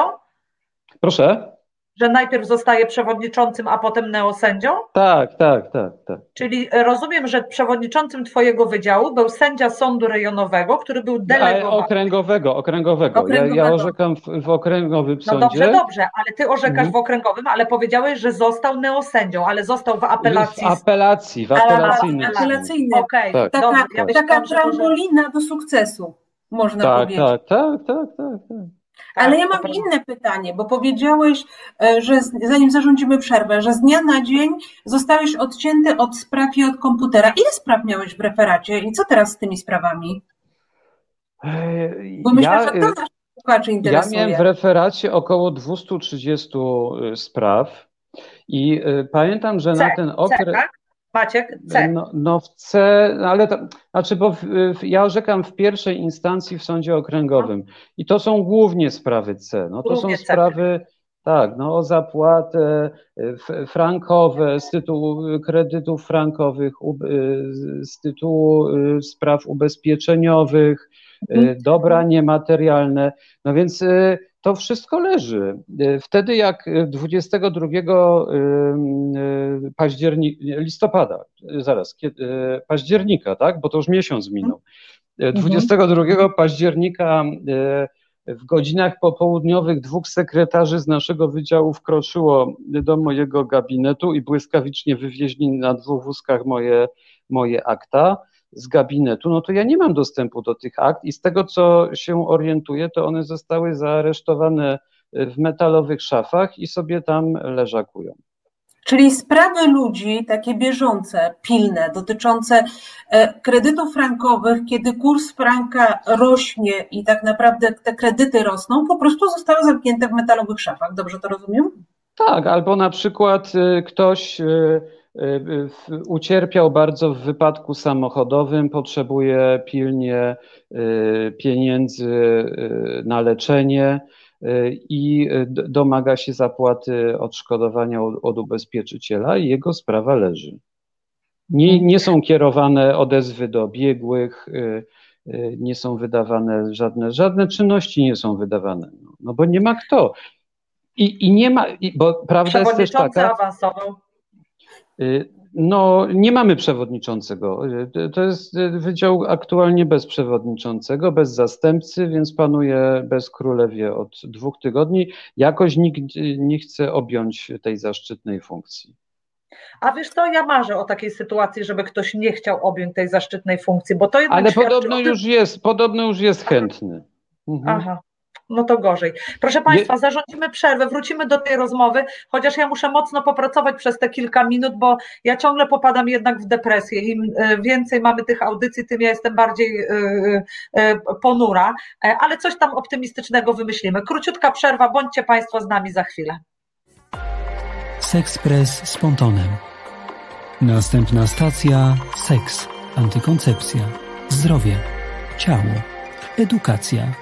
Proszę? Że najpierw zostaje przewodniczącym, a potem neosędzią? Tak, tak, tak, tak. Czyli rozumiem, że przewodniczącym Twojego wydziału był sędzia sądu rejonowego, który był delegowany. Okręgowego, okręgowego. okręgowego. Ja, ja orzekam w, w okręgowym no sądzie. No dobrze, dobrze, ale Ty orzekasz mhm. w okręgowym, ale powiedziałeś, że został neosędzią, ale został w apelacji. W apelacji, w apelacyjnym. Apelacyjny. Okej, okay. tak. taka, ja taka trampolina do sukcesu, można tak, powiedzieć. Tak, tak, tak, tak. tak. Ale tak, ja mam inne pytanie, bo powiedziałeś, e, że zanim zarządzimy przerwę, że z dnia na dzień zostałeś odcięty od spraw i od komputera. Ile spraw miałeś w referacie i co teraz z tymi sprawami? Bo myślę, ja, że to nas słuchaczy interesuje. Ja miałem w referacie około 230 y, spraw i pamiętam, że na ten okres... Maciek, C. No, no w C, ale to, znaczy, bo w, w, ja orzekam w pierwszej instancji w sądzie okręgowym i to są głównie sprawy C. No to głównie są sprawy, tak, no o zapłatę frankowe z tytułu kredytów frankowych, z tytułu y, spraw ubezpieczeniowych, mhm. dobra niematerialne. No więc to wszystko leży. E, wtedy jak 22 e, e, października, listopada, zaraz, października, tak, bo to już miesiąc minął, 22 mhm. października w godzinach popołudniowych dwóch sekretarzy z naszego wydziału wkroczyło do mojego gabinetu i błyskawicznie wywieźli na dwóch wózkach moje, moje akta z gabinetu, no to ja nie mam dostępu do tych akt i z tego, co się orientuję, to one zostały zaaresztowane w metalowych szafach i sobie tam leżakują. Czyli sprawy ludzi, takie bieżące, pilne, dotyczące e, kredytów frankowych, kiedy kurs franka rośnie i tak naprawdę te kredyty rosną, po prostu zostały zamknięte w metalowych szafach. Dobrze to rozumiem? Tak, albo na przykład e, ktoś e, ucierpiał bardzo w wypadku samochodowym, potrzebuje pilnie y, pieniędzy y, na leczenie y, i domaga się zapłaty odszkodowania od ubezpieczyciela i jego sprawa leży. Nie, nie są kierowane odezwy do biegłych, nie są wydawane żadne, żadne czynności nie są wydawane, no, no bo nie ma kto. I, i nie ma, bo prawda jest też taka... awansował Y, no, nie mamy przewodniczącego. Y, to jest wydział aktualnie bez przewodniczącego, bez zastępcy, więc panuje bez królewie od dwóch tygodni. Jakoś nikt nie chce objąć tej zaszczytnej funkcji. A wiesz co, ja marzę o takiej sytuacji, żeby ktoś nie chciał objąć tej zaszczytnej funkcji, bo to jednak Ale podobno już jest, podobno już jest chętny. Mhm. Aha no to gorzej. Proszę Państwa, zarządzimy przerwę, wrócimy do tej rozmowy, chociaż ja muszę mocno popracować przez te kilka minut, bo ja ciągle popadam jednak w depresję. Im e, więcej mamy tych audycji, tym ja jestem bardziej e, e, ponura, ale coś tam optymistycznego wymyślimy. Króciutka przerwa, bądźcie Państwo z nami za chwilę. Sexpress z Pontonem. Następna stacja seks, antykoncepcja, zdrowie, ciało, edukacja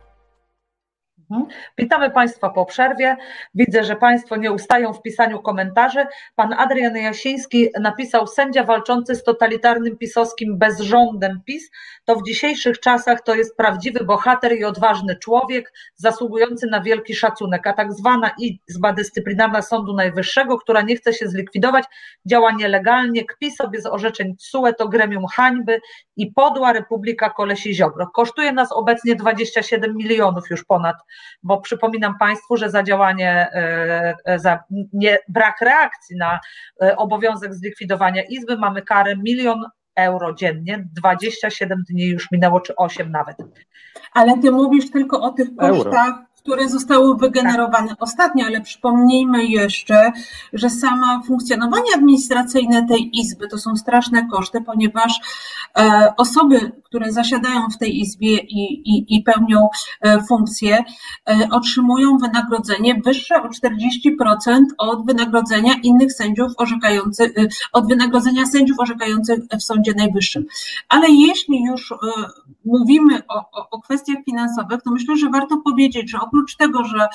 Mhm. Witamy Państwa po przerwie. Widzę, że Państwo nie ustają w pisaniu komentarzy. Pan Adrian Jasiński napisał: Sędzia walczący z totalitarnym pisowskim bezrządem PiS to w dzisiejszych czasach to jest prawdziwy bohater i odważny człowiek, zasługujący na wielki szacunek. A tak zwana Izba Dyscyplinarna Sądu Najwyższego, która nie chce się zlikwidować, działa nielegalnie, kpi sobie z orzeczeń TSUE, to gremium hańby i podła Republika Kolesi Ziobro. Kosztuje nas obecnie 27 milionów już ponad bo przypominam Państwu, że za działanie, e, e, za nie, brak reakcji na e, obowiązek zlikwidowania Izby mamy karę milion euro dziennie, 27 dni już minęło, czy 8 nawet. Ale ty mówisz tylko o tych kosztach, euro które zostały wygenerowane ostatnio, ale przypomnijmy jeszcze, że sama funkcjonowanie administracyjne tej izby to są straszne koszty, ponieważ e, osoby, które zasiadają w tej izbie i, i, i pełnią e, funkcje, e, otrzymują wynagrodzenie wyższe o 40% od wynagrodzenia innych sędziów orzekających, od wynagrodzenia sędziów orzekających w Sądzie Najwyższym. Ale jeśli już mówimy o, o, o kwestiach finansowych, to myślę, że warto powiedzieć, że oprócz tego, że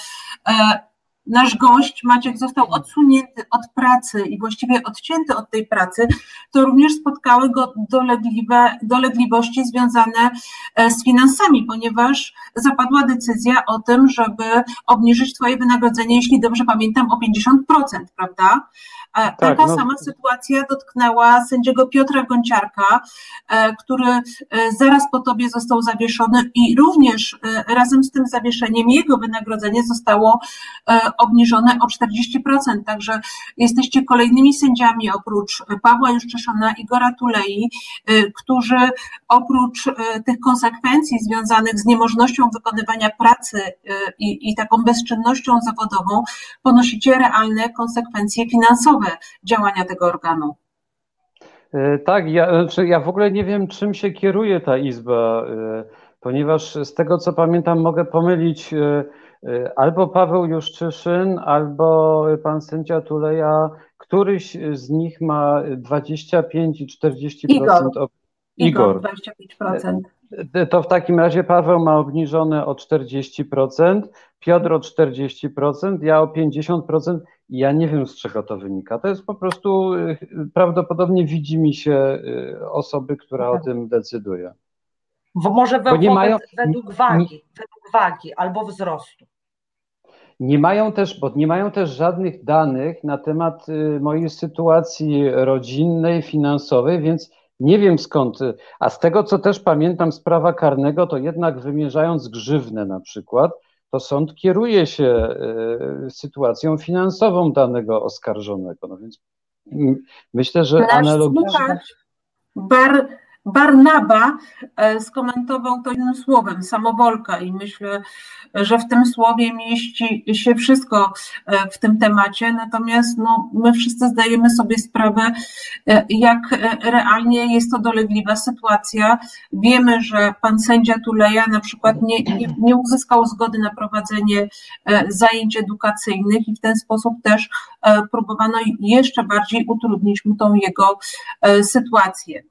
e, nasz gość Maciek został odsunięty od pracy i właściwie odcięty od tej pracy, to również spotkały go dolegliwe, dolegliwości związane e, z finansami, ponieważ zapadła decyzja o tym, żeby obniżyć Twoje wynagrodzenie, jeśli dobrze pamiętam, o 50%, prawda? Tak, Taka no... sama sytuacja dotknęła sędziego Piotra Gonciarka, e, który e, zaraz po tobie został zawieszony i również e, razem z tym zawieszeniem jego wynagrodzenie zostało obniżone o 40%. Także jesteście kolejnymi sędziami oprócz Pawła Juszczyszona, Igora Tulei, którzy oprócz tych konsekwencji związanych z niemożnością wykonywania pracy i, i taką bezczynnością zawodową, ponosicie realne konsekwencje finansowe działania tego organu. E, tak, ja, znaczy ja w ogóle nie wiem, czym się kieruje ta izba, e, ponieważ z tego co pamiętam, mogę pomylić e, albo Paweł Juszczyszyn, albo pan sędzia Tuleja, któryś z nich ma 25 i 40%. Igor. Igor, 25%. To w takim razie Paweł ma obniżone o 40%, Piotr o 40%, ja o 50%. Ja nie wiem, z czego to wynika. To jest po prostu y, prawdopodobnie widzi mi się y, osoby, która o tak. tym decyduje. Może we, nie mają, według wagi, według wagi albo wzrostu. Nie mają też, bo nie mają też żadnych danych na temat y, mojej sytuacji rodzinnej, finansowej, więc nie wiem skąd. A z tego, co też pamiętam z prawa karnego, to jednak wymierzając grzywnę na przykład, to sąd kieruje się e, sytuacją finansową danego oskarżonego. No więc myślę, że analogicznie. Bar Barnaba e, skomentował to jednym słowem, samowolka i myślę, że w tym słowie mieści się wszystko e, w tym temacie, natomiast no, my wszyscy zdajemy sobie sprawę, e, jak realnie jest to dolegliwa sytuacja. Wiemy, że pan sędzia Tuleja na przykład nie, nie, nie uzyskał zgody na prowadzenie zajęć edukacyjnych i w ten sposób też próbowano jeszcze bardziej utrudnić mu tą jego sytuację.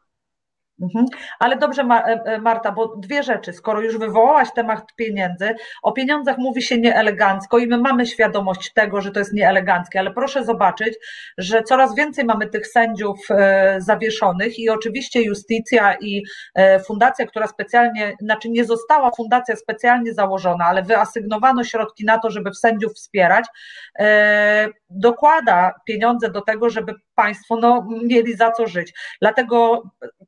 Mhm. Ale dobrze, e, e, Marta, bo dwie rzeczy. Skoro już wywołałaś temat pieniędzy, o pieniądzach mówi się nieelegancko i my mamy świadomość tego, że to jest nieeleganckie, ale proszę zobaczyć, że coraz więcej mamy tych sędziów e, zawieszonych i oczywiście Justicja i fundacja, która specjalnie, znaczy nie została fundacja specjalnie założona, ale wyasygnowano środki na to, żeby sędziów wspierać, dokłada pieniądze do tego, żeby państwo no, mieli za co żyć. Dlatego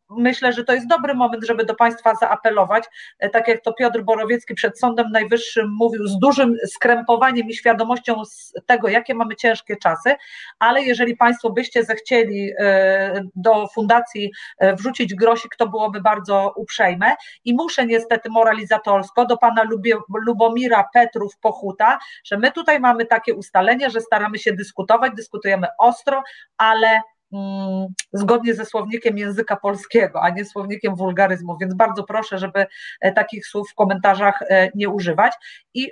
myślę, że to jest dobry moment, żeby do Państwa zaapelować, e, tak jak to Piotr Borowiecki przed Sądem Najwyższym mówił, z dużym skrępowaniem i świadomością tego, jakie mamy ciężkie czasy, ale jeżeli Państwo byście zechcieli e, do fundacji e, wrzucić grosik, to byłoby bardzo uprzejme i muszę niestety moralizatorsko do Pana Lubomira Petrów Pochuta, że my tutaj mamy takie ustalenie, że staramy się dyskutować, dyskutujemy ostro, ale Mm, zgodnie ze słownikiem języka polskiego, a nie słownikiem wulgaryzmu, więc bardzo proszę, żeby e, takich słów w komentarzach e, nie używać. I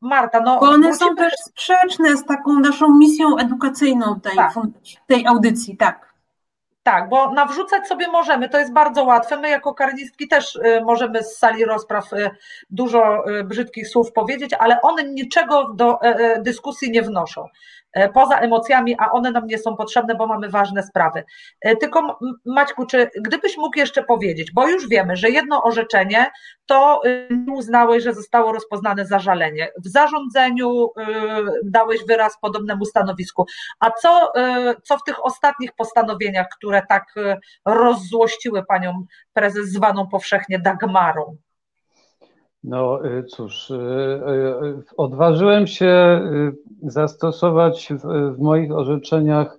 Marta, no. Bo one są też sprzeczne z taką naszą misją edukacyjną tej, tak. tej audycji, tak. Tak, bo nawrzucać sobie możemy, to jest bardzo łatwe. My jako karnistki też możemy z sali rozpraw dużo brzydkich słów powiedzieć, ale one niczego do e, e, dyskusji nie wnoszą. E, poza emocjami, a one nam nie są potrzebne, bo mamy ważne sprawy. Tylko Maćku, czy gdybyś mógł jeszcze powiedzieć, bo już wiemy, że jedno orzeczenie to nie uznałeś, że zostało rozpoznane zażalenie. W zarządzeniu dałeś wyraz podobnemu stanowisku. A co, co w tych ostatnich postanowieniach, które tak rozzłościły panią prezes zwaną powszechnie Dagmarą? No y, cóż, y, y, odważyłem się zastosować w, w moich orzeczeniach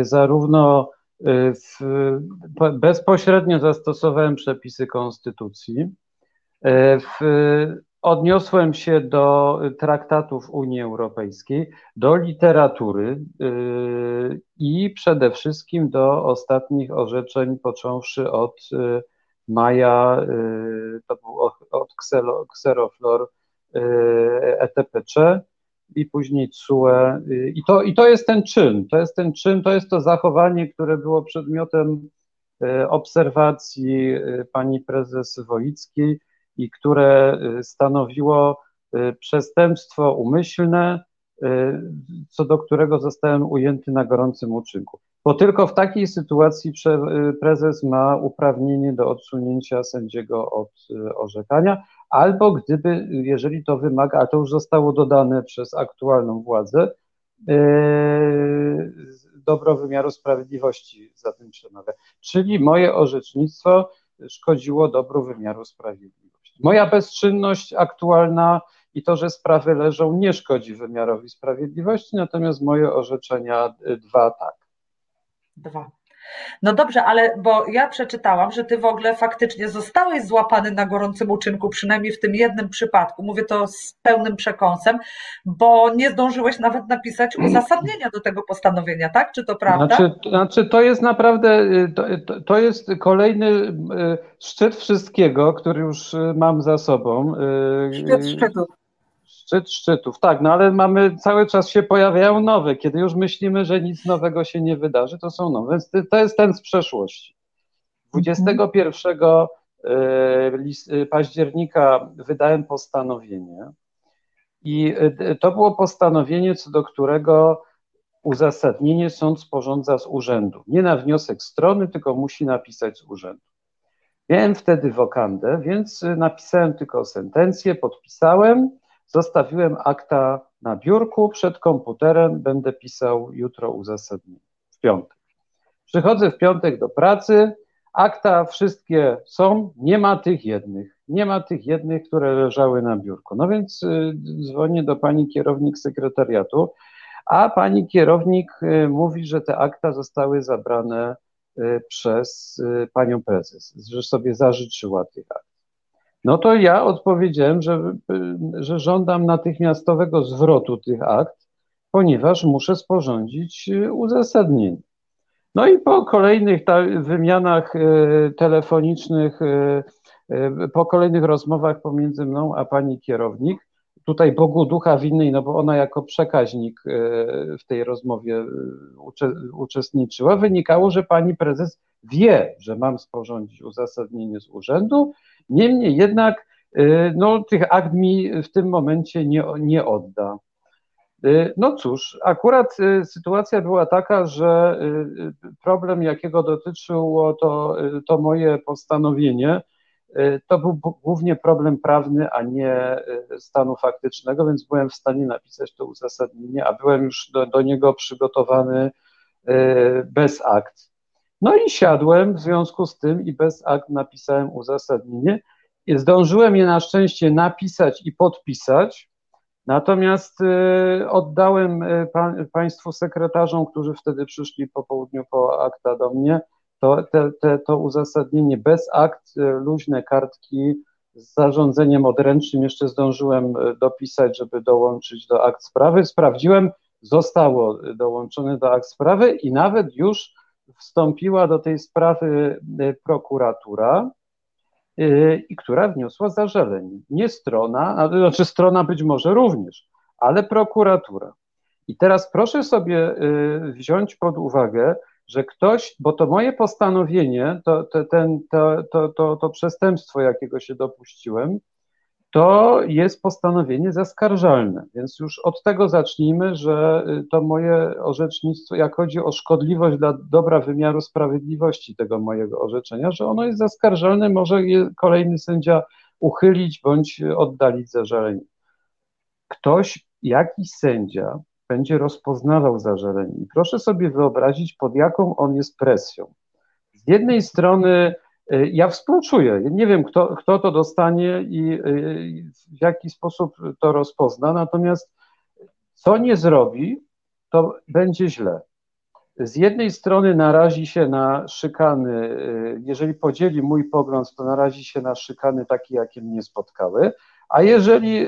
zarówno w, bezpośrednio zastosowałem przepisy konstytucji, w, odniosłem się do traktatów Unii Europejskiej, do literatury i przede wszystkim do ostatnich orzeczeń, począwszy od Maja, y, to był od Xeroflor ETPC y, i później CUE. Y, I to, I to jest ten czyn, to jest ten czyn, to jest to zachowanie, które było przedmiotem obserwacji pani prezes Woickiej i które stanowiło przestępstwo umyślne, co do którego zostałem ujęty na gorącym uczynku bo tylko w takiej sytuacji y, prezes ma uprawnienie do odsunięcia sędziego od y, orzekania, albo gdyby, jeżeli to wymaga, a to już zostało dodane przez aktualną władzę, y, dobro wymiaru sprawiedliwości za tym przemawia. Czyli moje orzecznictwo szkodziło dobru wymiaru sprawiedliwości. Moja bezczynność aktualna i to, że sprawy leżą, nie szkodzi wymiarowi sprawiedliwości, natomiast moje orzeczenia dwa tak. Dwa. No dobrze, ale bo ja przeczytałam, że ty w ogóle faktycznie zostałeś złapany na gorącym uczynku, przynajmniej w tym jednym przypadku. Mówię to z pełnym przekąsem, bo nie zdążyłeś nawet napisać uzasadnienia do tego postanowienia, tak? Czy to prawda? Znaczy, znaczy to jest naprawdę, y, to, to jest kolejny y, szczyt wszystkiego, który już y, mam za sobą. Szczyt szczytów. Szczyt szczytów, tak, no ale mamy, cały czas się pojawiają nowe. Kiedy już myślimy, że nic nowego się nie wydarzy, to są nowe. Więc to jest ten z przeszłości. 21 e, e, października wydałem postanowienie i e, to było postanowienie, co do którego uzasadnienie sąd sporządza z urzędu. Nie na wniosek strony, tylko musi napisać z urzędu. Miałem wtedy wokandę, więc napisałem tylko sentencję, podpisałem Zostawiłem akta na biurku przed komputerem, będę pisał jutro uzasadnienie, w piątek. Przychodzę w piątek do pracy, akta wszystkie są, nie ma tych jednych. Nie ma tych jednych, które leżały na biurku. No więc y, dzwonię do pani kierownik sekretariatu, a pani kierownik y, mówi, że te akta zostały zabrane y, przez panią prezes, że sobie zażyczyła tych akt. No to ja odpowiedziałem, że, że żądam natychmiastowego zwrotu tych akt, ponieważ muszę sporządzić y, uzasadnienie. No i po kolejnych wymianach y, telefonicznych, y, po kolejnych rozmowach pomiędzy mną a pani kierownik, tutaj Bogu ducha winnej, no bo ona jako przekaźnik w tej rozmowie uczestniczyła, wynikało, że pani prezes wie, że mam sporządzić uzasadnienie z urzędu Niemniej jednak y, no, tych akt mi w tym momencie nie, nie odda. Y, no cóż, akurat y, sytuacja była taka, że problem, jakiego dotyczyło to, to moje postanowienie, to był głównie problem prawny, a nie stanu faktycznego, więc byłem w stanie napisać to uzasadnienie, a byłem już do, do niego przygotowany bez akt. No i siadłem w związku z tym i bez akt napisałem uzasadnienie. Zdążyłem je na szczęście napisać i podpisać, natomiast y, oddałem y, Państwu sekretarzom, którzy wtedy przyszli po południu po akta do mnie, to, te, te, to uzasadnienie bez akt, y, luźne kartki z zarządzeniem odręcznym. Jeszcze zdążyłem dopisać, żeby dołączyć do akt sprawy. Sprawdziłem, zostało dołączone do akt sprawy i nawet już wstąpiła do tej sprawy e, prokuratura. i która wniosła zażalenie. Nie strona, znaczy strona być może również, ale prokuratura. I teraz proszę sobie wziąć pod uwagę, że ktoś, bo to moje postanowienie, to, to, ten, to, to, to, to przestępstwo, jakiego się dopuściłem, to jest postanowienie zaskarżalne. Więc już od tego zacznijmy, że y, to moje orzecznictwo, jak chodzi o szkodliwość dla dobra wymiaru sprawiedliwości tego mojego orzeczenia, że ono jest zaskarżalne, może je kolejny sędzia uchylić bądź oddalić zażalenie. Ktoś, jakiś sędzia będzie rozpoznawał zażalenie. I proszę sobie wyobrazić, pod jaką on jest presją. Z jednej strony ja współczuję, nie wiem kto, kto to dostanie i y, w jaki sposób to rozpozna, natomiast co nie zrobi, to będzie źle. Z jednej strony narazi się na szykany, y, jeżeli podzieli mój pogląd, to narazi się na szykany takie, jakie mnie spotkały, a jeżeli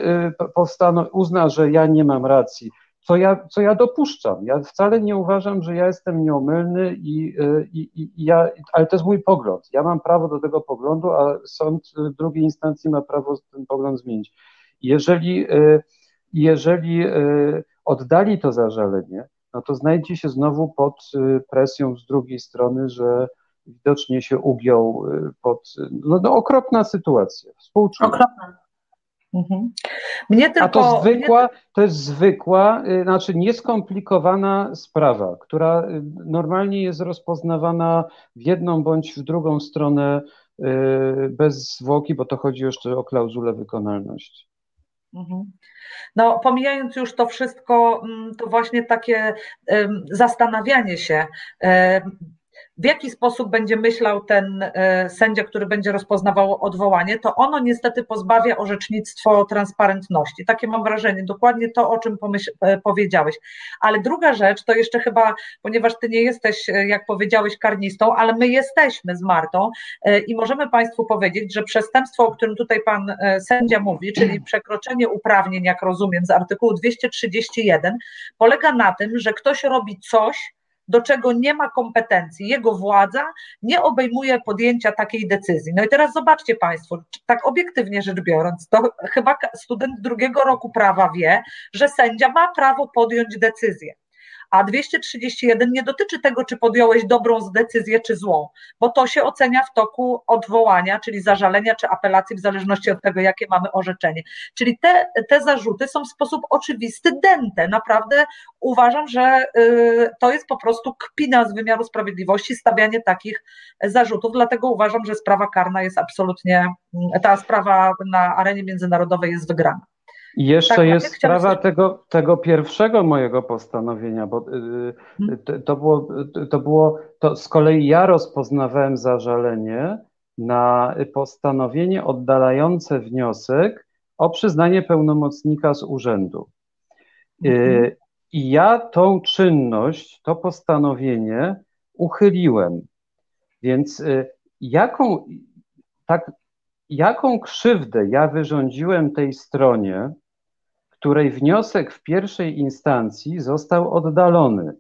powstaną, uzna, że ja nie mam racji, co ja, co ja dopuszczam. Ja wcale nie uważam, że ja jestem nieomylny i, i, i ja, ale to jest mój pogląd. Ja mam prawo do tego poglądu, a sąd drugiej instancji ma prawo ten pogląd zmienić. Jeżeli, jeżeli oddali to zażalenie, no to znajdzie się znowu pod presją z drugiej strony, że widocznie się ugiął pod, no, no okropna sytuacja, współczuję. Okropna. Mhm. Mnie tylko, A to zwykła, to jest zwykła, y, znaczy nieskomplikowana sprawa, która y, normalnie jest rozpoznawana w jedną bądź w drugą stronę y, bez zwłoki, bo to chodzi jeszcze o klauzulę wykonalności. Mhm. No, pomijając już to wszystko, mm, to właśnie takie zastanawianie się, w jaki sposób będzie myślał ten e, sędzia, który będzie rozpoznawał odwołanie, to ono niestety pozbawia orzecznictwo transparentności. Takie mam wrażenie, dokładnie to, o czym e, powiedziałeś. Ale druga rzecz, to jeszcze chyba, ponieważ ty nie jesteś, e, jak powiedziałeś, karnistą, ale my jesteśmy z Martą i możemy Państwu powiedzieć, że przestępstwo, o którym tutaj pan sędzia mówi, czyli przekroczenie uprawnień, jak rozumiem, z artykułu 231, polega na tym, że ktoś robi coś, do czego nie ma kompetencji, jego władza nie obejmuje podjęcia takiej decyzji. No i teraz zobaczcie Państwo, tak obiektywnie rzecz biorąc, to chyba student drugiego roku prawa wie, że sędzia ma prawo podjąć decyzję a 231 nie dotyczy tego, czy podjąłeś dobrą decyzję, czy złą, bo to się ocenia w toku odwołania, czyli zażalenia, czy apelacji, w zależności od tego, jakie mamy orzeczenie. Czyli te, te zarzuty są w sposób oczywisty dęte. Naprawdę uważam, że y, to jest po prostu kpina z wymiaru sprawiedliwości, stawianie takich zarzutów, dlatego uważam, że sprawa karna jest absolutnie, ta sprawa na arenie międzynarodowej jest wygrana. I jeszcze tak, jest sprawa tego, tego pierwszego mojego postanowienia, bo y, hmm. to, to, było, to było, to z kolei ja rozpoznawałem zażalenie na postanowienie oddalające wniosek o przyznanie pełnomocnika z urzędu. Y, mhm. I ja tą czynność, to postanowienie uchyliłem. Więc y, jaką, tak, jaką krzywdę ja wyrządziłem tej stronie, której wniosek w pierwszej instancji został oddalony.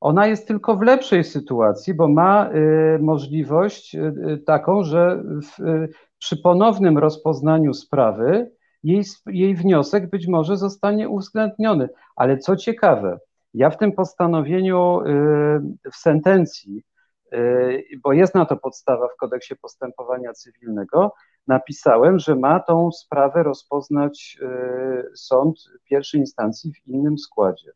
Ona jest tylko w lepszej sytuacji, bo ma y, możliwość y, y, taką, że w, przy ponownym rozpoznaniu sprawy jej, jej wniosek być może zostanie uwzględniony. Ale co ciekawe, ja w tym postanowieniu w sentencji, bo jest na to podstawa w kodeksie postępowania cywilnego, napisałem, że ma tą sprawę rozpoznać e, sąd pierwszej instancji w innym składzie.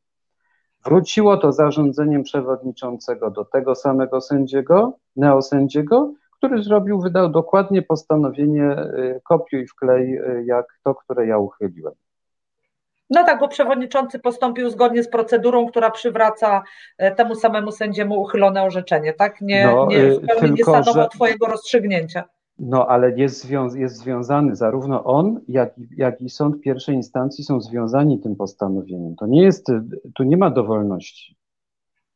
Wróciło to zarządzeniem przewodniczącego do tego samego sędziego, neosędziego, który zrobił, wydał dokładnie postanowienie e, kopiuj wklej, e, jak to, które ja uchyliłem. No tak, bo przewodniczący postąpił zgodnie z procedurą, która przywraca temu samemu sędziemu uchylone orzeczenie, tak? Nie, no, nie, nie stanowa że... twojego rozstrzygnięcia. No, ale jest, zwią jest związany, zarówno on, jak, jak i sąd pierwszej instancji są związani tym postanowieniem. To nie jest, tu nie ma dowolności.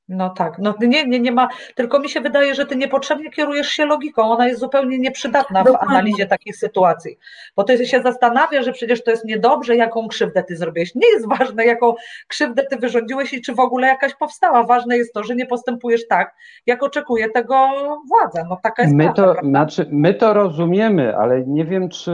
No tak, no nie, nie, nie ma, tylko mi się wydaje, że ty niepotrzebnie kierujesz się logiką, ona jest zupełnie nieprzydatna w Dokładnie. analizie takich sytuacji, bo ty się zastanawia, że przecież to jest niedobrze, jaką krzywdę ty zrobiłeś. Nie jest ważne, jaką krzywdę ty wyrządziłeś i czy w ogóle jakaś powstała. Ważne jest to, że nie postępujesz tak, jak oczekuje tego władza. No taka jest My prawda, to, prawda? znaczy, my to rozumiemy, ale nie wiem, czy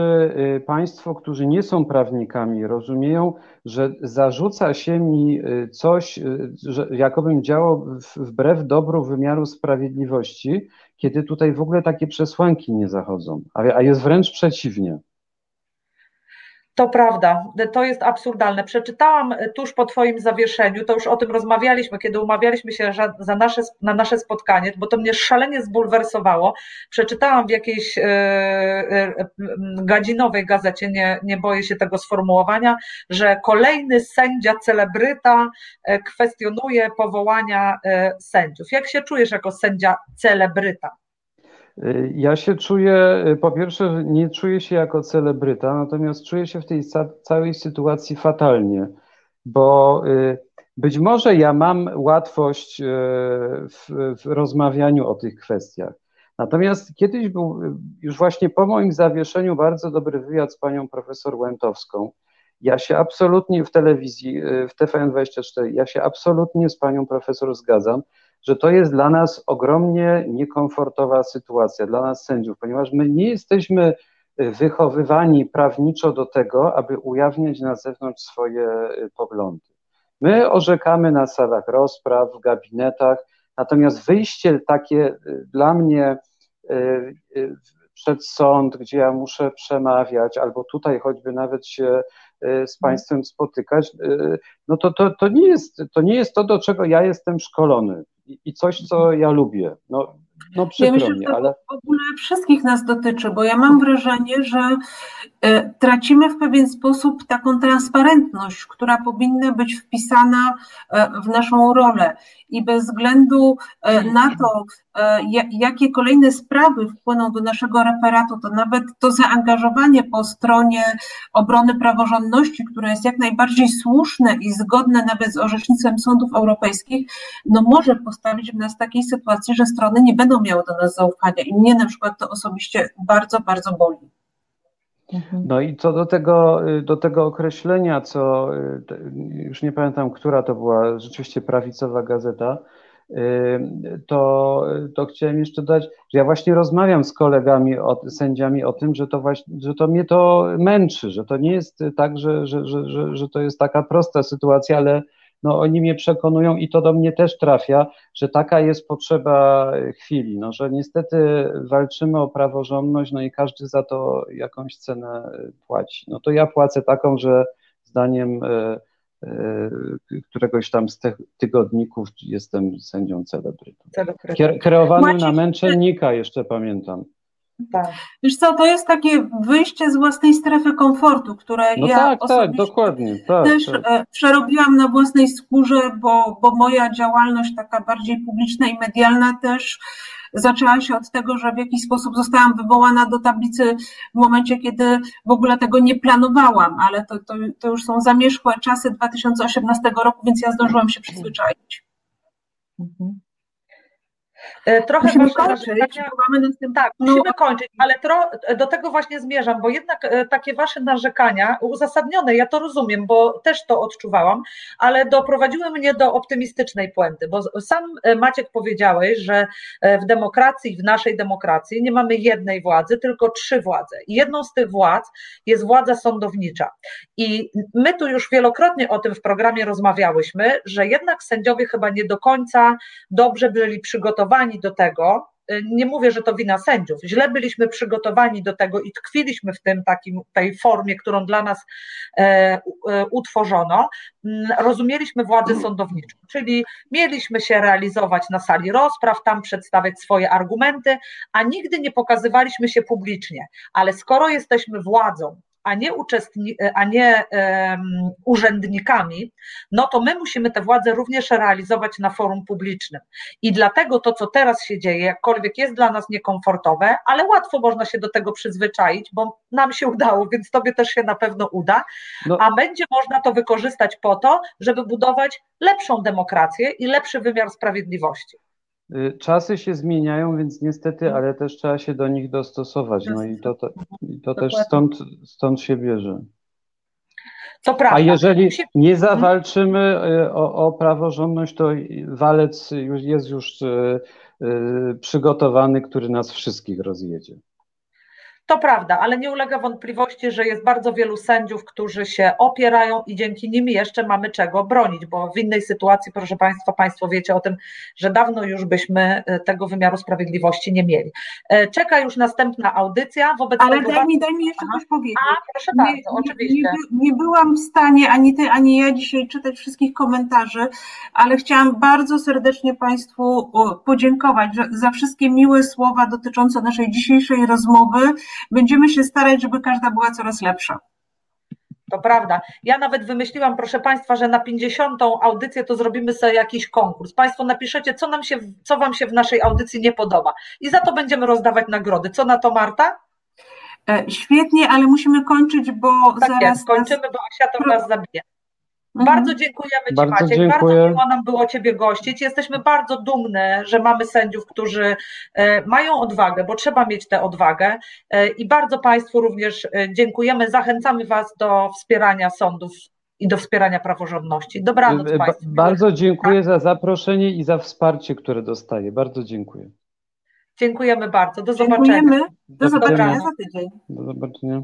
y, Państwo, którzy nie są prawnikami, rozumieją, że zarzuca się mi y, coś, y, że jakobym działał w- wbrew dobru wymiaru sprawiedliwości, kiedy tutaj w ogóle takie przesłanki nie zachodzą, a, a jest wręcz przeciwnie. To prawda, to jest absurdalne. Przeczytałam tuż po Twoim zawieszeniu, to już o tym rozmawialiśmy, kiedy umawialiśmy się za- nasze, na nasze spotkanie, bo to mnie szalenie zbulwersowało. Przeczytałam w jakiejś e, e, gadzinowej gazecie, nie, nie boję się tego sformułowania, że kolejny sędzia celebryta e, kwestionuje powołania sędziów. Jak się czujesz jako sędzia celebryta? Ja się czuję, y, po pierwsze, nie czuję się jako celebryta, natomiast czuję się w tej ca- całej sytuacji fatalnie, bo y, być może ja mam łatwość y, w, w rozmawianiu o tych kwestiach. Natomiast kiedyś był już właśnie po moim zawieszeniu bardzo dobry wywiad z panią profesor Łętowską. Ja się absolutnie w telewizji, w TVN24, ja się absolutnie z panią profesor zgadzam że to jest dla nas ogromnie niekomfortowa sytuacja, dla nas sędziów, ponieważ my nie jesteśmy y, wychowywani prawniczo do tego, aby ujawniać na zewnątrz swoje y, poglądy. My orzekamy na salach rozpraw, w gabinetach, natomiast wyjście takie y, dla mnie przed sąd, gdzie ja muszę przemawiać, albo tutaj choćby nawet się z Państwem spotykać, no to, to, to, nie jest, to nie jest to, do czego ja jestem szkolony i, coś, co ja lubię. No, no Ja przykro myślę, mi, ale w ogóle wszystkich nas dotyczy, bo ja mam wrażenie, że e, tracimy w pewien sposób taką transparentność, która powinna być wpisana e, w naszą rolę. I bez względu e, na to, ja- jakie kolejne sprawy wpłyną do naszego referatu, to nawet to zaangażowanie po stronie obrony praworządności, które jest jak najbardziej słuszne i zgodne nawet z orzecznictwem sądów europejskich, no może postawić nas w takiej sytuacji, że strony nie będą miały do nas zaufania. I mnie na przykład to osobiście bardzo, bardzo boli. No i co do tego, do tego określenia, co już nie pamiętam, która to była rzeczywiście prawicowa gazeta, to, to chciałem jeszcze dodać, że ja właśnie rozmawiam z kolegami, o, sędziami o tym, że to właśnie, że to mnie to męczy, że to nie jest tak, że, że, że, że, że to jest taka prosta sytuacja, ale no oni mnie przekonują i to do mnie też trafia, że taka jest potrzeba chwili, no, że niestety walczymy o praworządność, no i każdy za to jakąś cenę płaci. No to ja płacę taką, że zdaniem e, e, któregoś tam z tych tygodników jestem sędzią celebrytą. Kier- Kreowanym Maciej, na męczennika jeszcze pamiętam. Tak. Wiesz co, to jest takie wyjście z własnej strefy komfortu, które No ja tak, tak, osobiście dokładnie. Tak, też tak. e, przerobiłam na własnej skórze, bo, bo moja działalność taka bardziej publiczna i medialna też zaczęła się od tego, że w jakiś sposób zostałam wywołana do tablicy w momencie, kiedy w ogóle tego nie planowałam, ale to, to, to już są zamierzchłe czasy 2018 roku, więc ja zdążyłam się przyzwyczaić. Mhm. E, Trochę Musimy kończyć, mamy następny... Tak, musimy kończyć, ale tro, do tego właśnie zmierzam, bo jednak e, takie wasze narzekania, uzasadnione, ja to rozumiem, bo też to odczuwałam, ale doprowadziły mnie do optymistycznej puenty, bo sam e, Maciek powiedziałeś, że w demokracji, w naszej demokracji nie mamy jednej władzy, tylko trzy władze. I jedną z tych władz jest władza sądownicza. I my tu już wielokrotnie o tym w programie rozmawiałyśmy, że jednak sędziowie chyba nie do końca dobrze byli przygotowani do tego. y, Nie mówię, że to wina sędziów. Źle byliśmy przygotowani do tego i tkwiliśmy w tym takim, tej formie, którą dla nas e, e, utworzono. Mm, Rozumieliśmy władzę sądowniczą, czyli mieliśmy się realizować na sali rozpraw, tam przedstawiać swoje argumenty, a nigdy nie pokazywaliśmy się publicznie. Ale skoro jesteśmy władzą, a nie, uczestni- a nie um, urzędnikami, no to my musimy tę władzę również realizować na forum publicznym. I dlatego to, co teraz się dzieje, jakkolwiek jest dla nas niekomfortowe, ale łatwo można się do tego przyzwyczaić, bo nam się udało, więc tobie też się na pewno uda, no. a będzie można to wykorzystać po to, żeby budować lepszą demokrację i lepszy wymiar sprawiedliwości. Y, czasy się zmieniają, więc niestety, ale też trzeba się do nich dostosować. No i to, to, i to też stąd, stąd się bierze. To prawda. A jeżeli nie zawalczymy y, o, o praworządność, to walec już jest już y, przygotowany, który nas wszystkich rozjedzie. To prawda, ale nie ulega wątpliwości, że jest bardzo wielu sędziów, którzy się opierają i dzięki nim jeszcze mamy czego bronić, bo w innej sytuacji, proszę Państwa, Państwo wiecie o tym, że dawno już byśmy e, tego wymiaru sprawiedliwości nie mieli. E, czeka już następna audycja. Wobec ale tego daj mi, daj mi jeszcze Aha. coś powiedzieć. A, proszę bardzo, nie, oczywiście. Nie, nie byłam w stanie ani Ty, ani ja dzisiaj czytać wszystkich komentarzy, ale chciałam bardzo serdecznie Państwu podziękować za wszystkie miłe słowa dotyczące naszej dzisiejszej rozmowy będziemy się starać, żeby każda była coraz lepsza. To prawda. Ja nawet wymyśliłam, proszę Państwa, że na 50. audycję to zrobimy sobie jakiś konkurs. Państwo napiszecie, co, nam się, co Wam się w naszej audycji nie podoba. I za to będziemy rozdawać nagrody. Co na to, Marta? E, świetnie, ale musimy kończyć, bo tak zaraz. Jest, kończymy, nas... bo Asia to nas zabije. Mhm. Bardzo dziękujemy Ci, bardzo Maciek. Dziękuję. Bardzo miło nam było Ciebie gościć. Jesteśmy bardzo dumne, że mamy sędziów, którzy e, mają odwagę, bo trzeba mieć tę odwagę. E, I bardzo Państwu również e, dziękujemy. Zachęcamy Was do wspierania sądów i do wspierania praworządności. Dobranoc ba Państwu. Bardzo dziękuję za zaproszenie i za wsparcie, które dostaję. Bardzo dziękuję. Dziękujemy bardzo. Do zobaczenia. Dziękujemy. Do, do zobaczenia za tydzień. Do zobaczenia.